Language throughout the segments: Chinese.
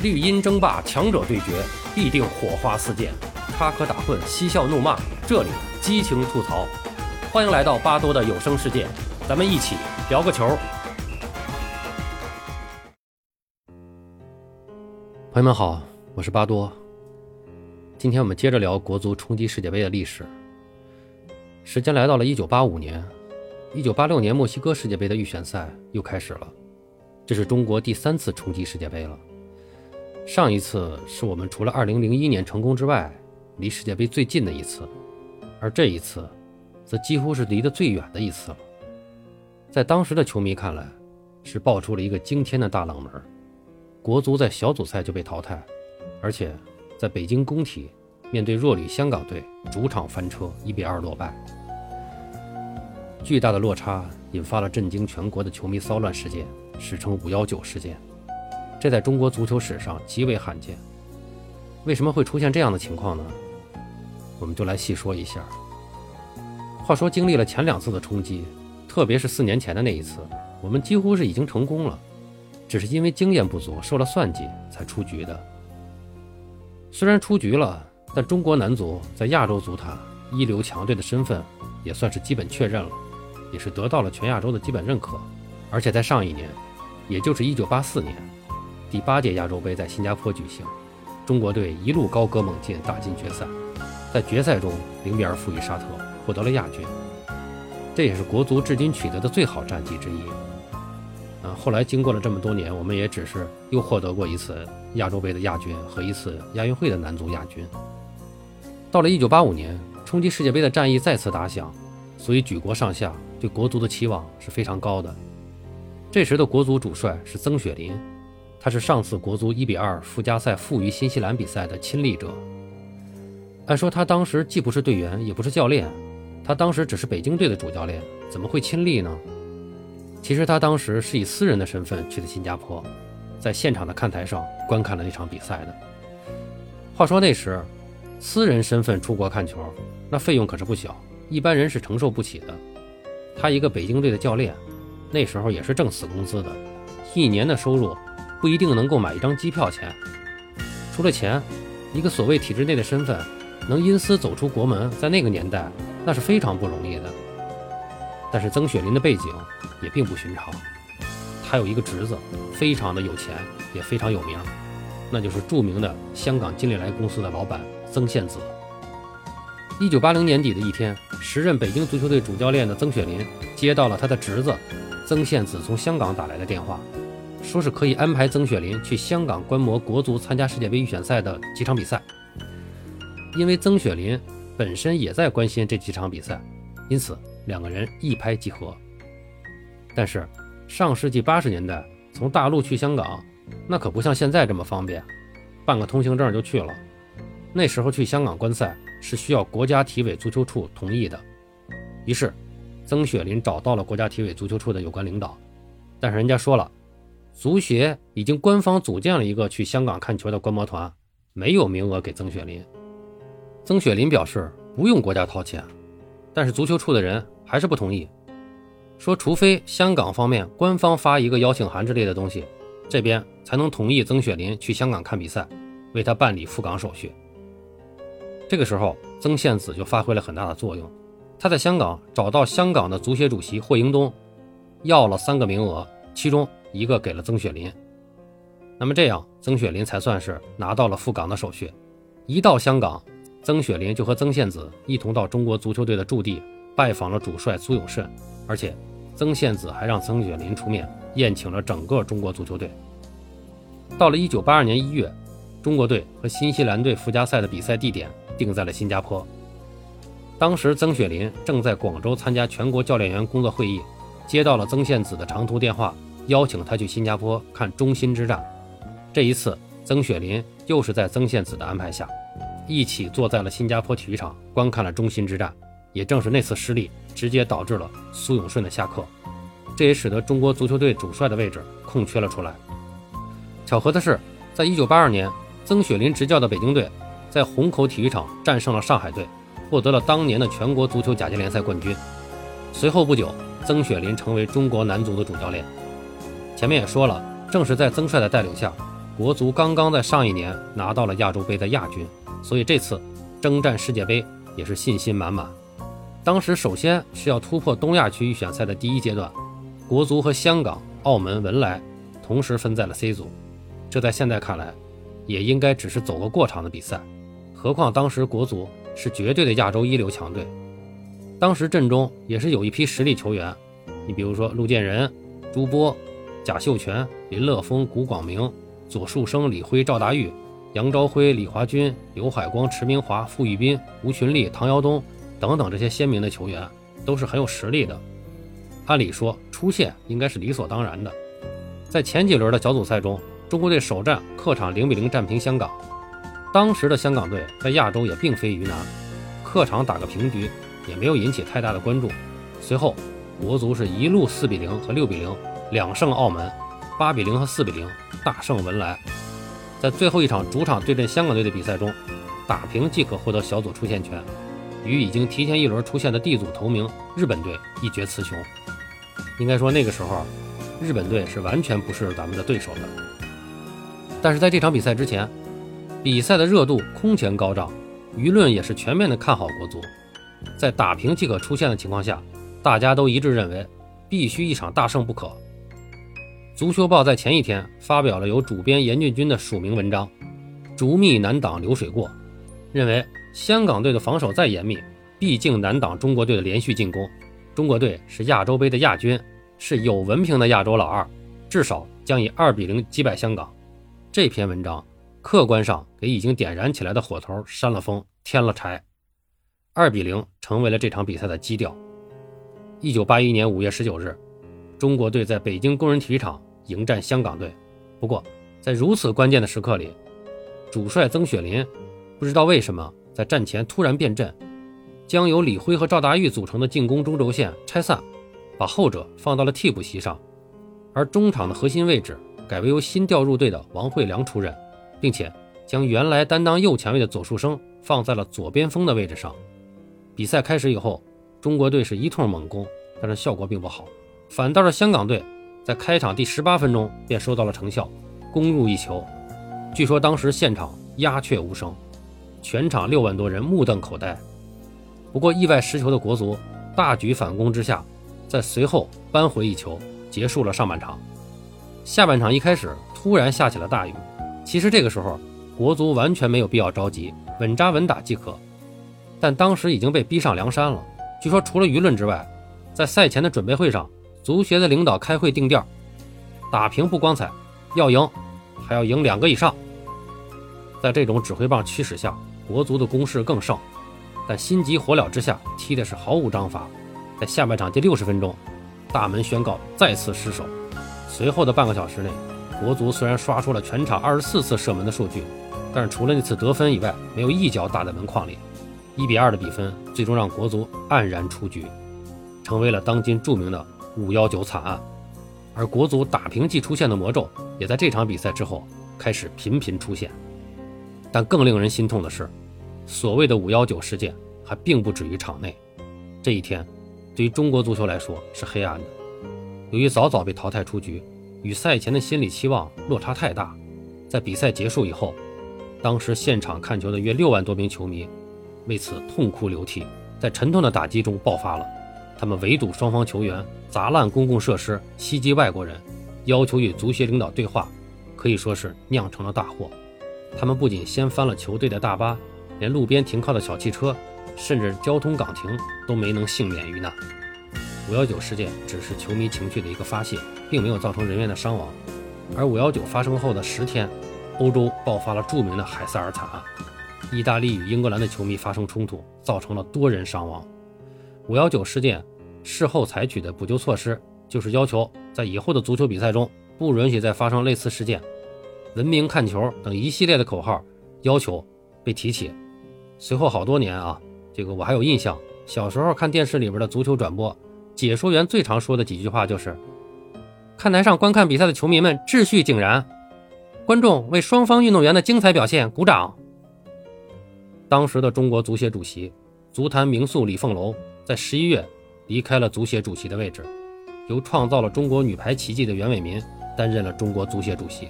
绿茵争霸，强者对决，必定火花四溅，插科打诨，嬉笑怒骂，这里激情吐槽。欢迎来到巴多的有声世界，咱们一起聊个球。朋友们好，我是巴多。今天我们接着聊国足冲击世界杯的历史。时间来到了一九八五年，一九八六年墨西哥世界杯的预选赛又开始了，这是中国第三次冲击世界杯了。上一次是我们除了二零零一年成功之外，离世界杯最近的一次，而这一次，则几乎是离得最远的一次了。在当时的球迷看来，是爆出了一个惊天的大冷门，国足在小组赛就被淘汰，而且在北京工体面对弱旅香港队，主场翻车一比二落败。巨大的落差引发了震惊全国的球迷骚乱事件，史称“五幺九事件”。这在中国足球史上极为罕见。为什么会出现这样的情况呢？我们就来细说一下。话说，经历了前两次的冲击，特别是四年前的那一次，我们几乎是已经成功了，只是因为经验不足，受了算计才出局的。虽然出局了，但中国男足在亚洲足坛一流强队的身份也算是基本确认了。也是得到了全亚洲的基本认可，而且在上一年，也就是1984年，第八届亚洲杯在新加坡举行，中国队一路高歌猛进，打进决赛，在决赛中零比二负于沙特，获得了亚军，这也是国足至今取得的最好战绩之一。啊，后来经过了这么多年，我们也只是又获得过一次亚洲杯的亚军和一次亚运会的男足亚军。到了1985年，冲击世界杯的战役再次打响，所以举国上下。对国足的期望是非常高的。这时的国足主帅是曾雪林，他是上次国足一比二附加赛负于新西兰比赛的亲历者。按说他当时既不是队员，也不是教练，他当时只是北京队的主教练，怎么会亲历呢？其实他当时是以私人的身份去的新加坡，在现场的看台上观看了那场比赛的。话说那时，私人身份出国看球，那费用可是不小，一般人是承受不起的。他一个北京队的教练，那时候也是挣死工资的，一年的收入不一定能够买一张机票钱。除了钱，一个所谓体制内的身份，能因私走出国门，在那个年代那是非常不容易的。但是曾雪林的背景也并不寻常，他有一个侄子，非常的有钱，也非常有名，那就是著名的香港金利来公司的老板曾宪梓。一九八零年底的一天，时任北京足球队主教练的曾雪林接到了他的侄子曾宪梓从香港打来的电话，说是可以安排曾雪林去香港观摩国足参加世界杯预选赛的几场比赛。因为曾雪林本身也在关心这几场比赛，因此两个人一拍即合。但是上世纪八十年代，从大陆去香港，那可不像现在这么方便，办个通行证就去了。那时候去香港观赛。是需要国家体委足球处同意的，于是曾雪林找到了国家体委足球处的有关领导，但是人家说了，足协已经官方组建了一个去香港看球的观摩团，没有名额给曾雪林。曾雪林表示不用国家掏钱，但是足球处的人还是不同意，说除非香港方面官方发一个邀请函之类的东西，这边才能同意曾雪林去香港看比赛，为他办理赴港手续。这个时候，曾宪梓就发挥了很大的作用。他在香港找到香港的足协主席霍英东，要了三个名额，其中一个给了曾雪林。那么这样，曾雪林才算是拿到了赴港的手续。一到香港，曾雪林就和曾宪梓一同到中国足球队的驻地拜访了主帅苏永慎，而且曾宪梓还让曾雪林出面宴请了整个中国足球队。到了1982年1月，中国队和新西兰队附加赛的比赛地点。定在了新加坡。当时曾雪林正在广州参加全国教练员工作会议，接到了曾宪梓的长途电话，邀请他去新加坡看中心之战。这一次，曾雪林又是在曾宪梓的安排下，一起坐在了新加坡体育场观看了中心之战。也正是那次失利，直接导致了苏永顺的下课，这也使得中国足球队主帅的位置空缺了出来。巧合的是，在一九八二年，曾雪林执教的北京队。在虹口体育场战胜了上海队，获得了当年的全国足球甲级联赛冠军。随后不久，曾雪林成为中国男足的主教练。前面也说了，正是在曾帅的带领下，国足刚刚在上一年拿到了亚洲杯的亚军，所以这次征战世界杯也是信心满满。当时首先是要突破东亚区预选赛的第一阶段，国足和香港、澳门、文莱同时分在了 C 组，这在现在看来，也应该只是走个过场的比赛。何况当时国足是绝对的亚洲一流强队，当时阵中也是有一批实力球员，你比如说陆建仁、朱波、贾秀全、林乐峰、古广明。左树生、李辉、赵达玉、杨朝辉、李华军、刘海光、池明华、傅玉斌、吴群立、唐尧东等等这些鲜明的球员都是很有实力的。按理说出线应该是理所当然的。在前几轮的小组赛中，中国队首战客场零比零战平香港。当时的香港队在亚洲也并非鱼腩，客场打个平局也没有引起太大的关注。随后，国足是一路四比零和六比零两胜澳门。八比零和四比零大胜文莱，在最后一场主场对阵香港队的比赛中，打平即可获得小组出线权，与已经提前一轮出线的 D 组头名日本队一决雌雄。应该说那个时候，日本队是完全不是咱们的对手的。但是在这场比赛之前，比赛的热度空前高涨，舆论也是全面的看好国足。在打平即可出线的情况下，大家都一致认为必须一场大胜不可。足球报在前一天发表了由主编严俊军的署名文章，逐密难挡流水过，认为香港队的防守再严密，毕竟难挡中国队的连续进攻。中国队是亚洲杯的亚军，是有文凭的亚洲老二，至少将以二比零击败香港。这篇文章客观上给已经点燃起来的火头扇了风，添了柴。二比零成为了这场比赛的基调。一九八一年五月十九日，中国队在北京工人体育场。迎战香港队，不过在如此关键的时刻里，主帅曾雪林不知道为什么在战前突然变阵，将由李辉和赵达玉组成的进攻中轴线拆散，把后者放到了替补席上，而中场的核心位置改为由新调入队的王惠良出任，并且将原来担当右前卫的左树生放在了左边锋的位置上。比赛开始以后，中国队是一通猛攻，但是效果并不好，反倒是香港队。在开场第十八分钟便收到了成效，攻入一球。据说当时现场鸦雀无声，全场六万多人目瞪口呆。不过意外失球的国足大举反攻之下，在随后扳回一球，结束了上半场。下半场一开始突然下起了大雨，其实这个时候国足完全没有必要着急，稳扎稳打即可。但当时已经被逼上梁山了。据说除了舆论之外，在赛前的准备会上。足协的领导开会定调，打平不光彩，要赢还要赢两个以上。在这种指挥棒驱使下，国足的攻势更盛，但心急火燎之下踢的是毫无章法。在下半场第六十分钟，大门宣告再次失守。随后的半个小时内，国足虽然刷出了全场二十四次射门的数据，但是除了那次得分以外，没有一脚打在门框里。一比二的比分最终让国足黯然出局，成为了当今著名的。五幺九惨案，而国足打平即出现的魔咒，也在这场比赛之后开始频频出现。但更令人心痛的是，所谓的五幺九事件还并不止于场内。这一天，对于中国足球来说是黑暗的。由于早早被淘汰出局，与赛前的心理期望落差太大，在比赛结束以后，当时现场看球的约六万多名球迷为此痛哭流涕，在沉痛的打击中爆发了。他们围堵双方球员，砸烂公共设施，袭击外国人，要求与足协领导对话，可以说是酿成了大祸。他们不仅掀翻了球队的大巴，连路边停靠的小汽车，甚至交通岗亭都没能幸免于难。五幺九事件只是球迷情绪的一个发泄，并没有造成人员的伤亡。而五幺九发生后的十天，欧洲爆发了著名的海塞尔惨案，意大利与英格兰的球迷发生冲突，造成了多人伤亡。五幺九事件事后采取的补救措施，就是要求在以后的足球比赛中不允许再发生类似事件，文明看球等一系列的口号要求被提起。随后好多年啊，这个我还有印象，小时候看电视里边的足球转播，解说员最常说的几句话就是：“看台上观看比赛的球迷们秩序井然，观众为双方运动员的精彩表现鼓掌。”当时的中国足协主席、足坛名宿李凤楼。在十一月，离开了足协主席的位置，由创造了中国女排奇迹的袁伟民担任了中国足协主席。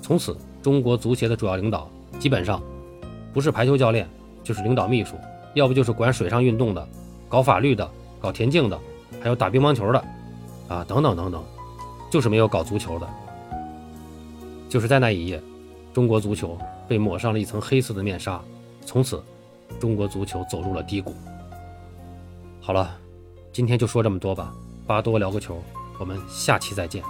从此，中国足协的主要领导基本上不是排球教练，就是领导秘书，要不就是管水上运动的、搞法律的、搞田径的，还有打乒乓球的，啊，等等等等，就是没有搞足球的。就是在那一夜，中国足球被抹上了一层黑色的面纱，从此，中国足球走入了低谷。好了，今天就说这么多吧，巴多聊个球，我们下期再见。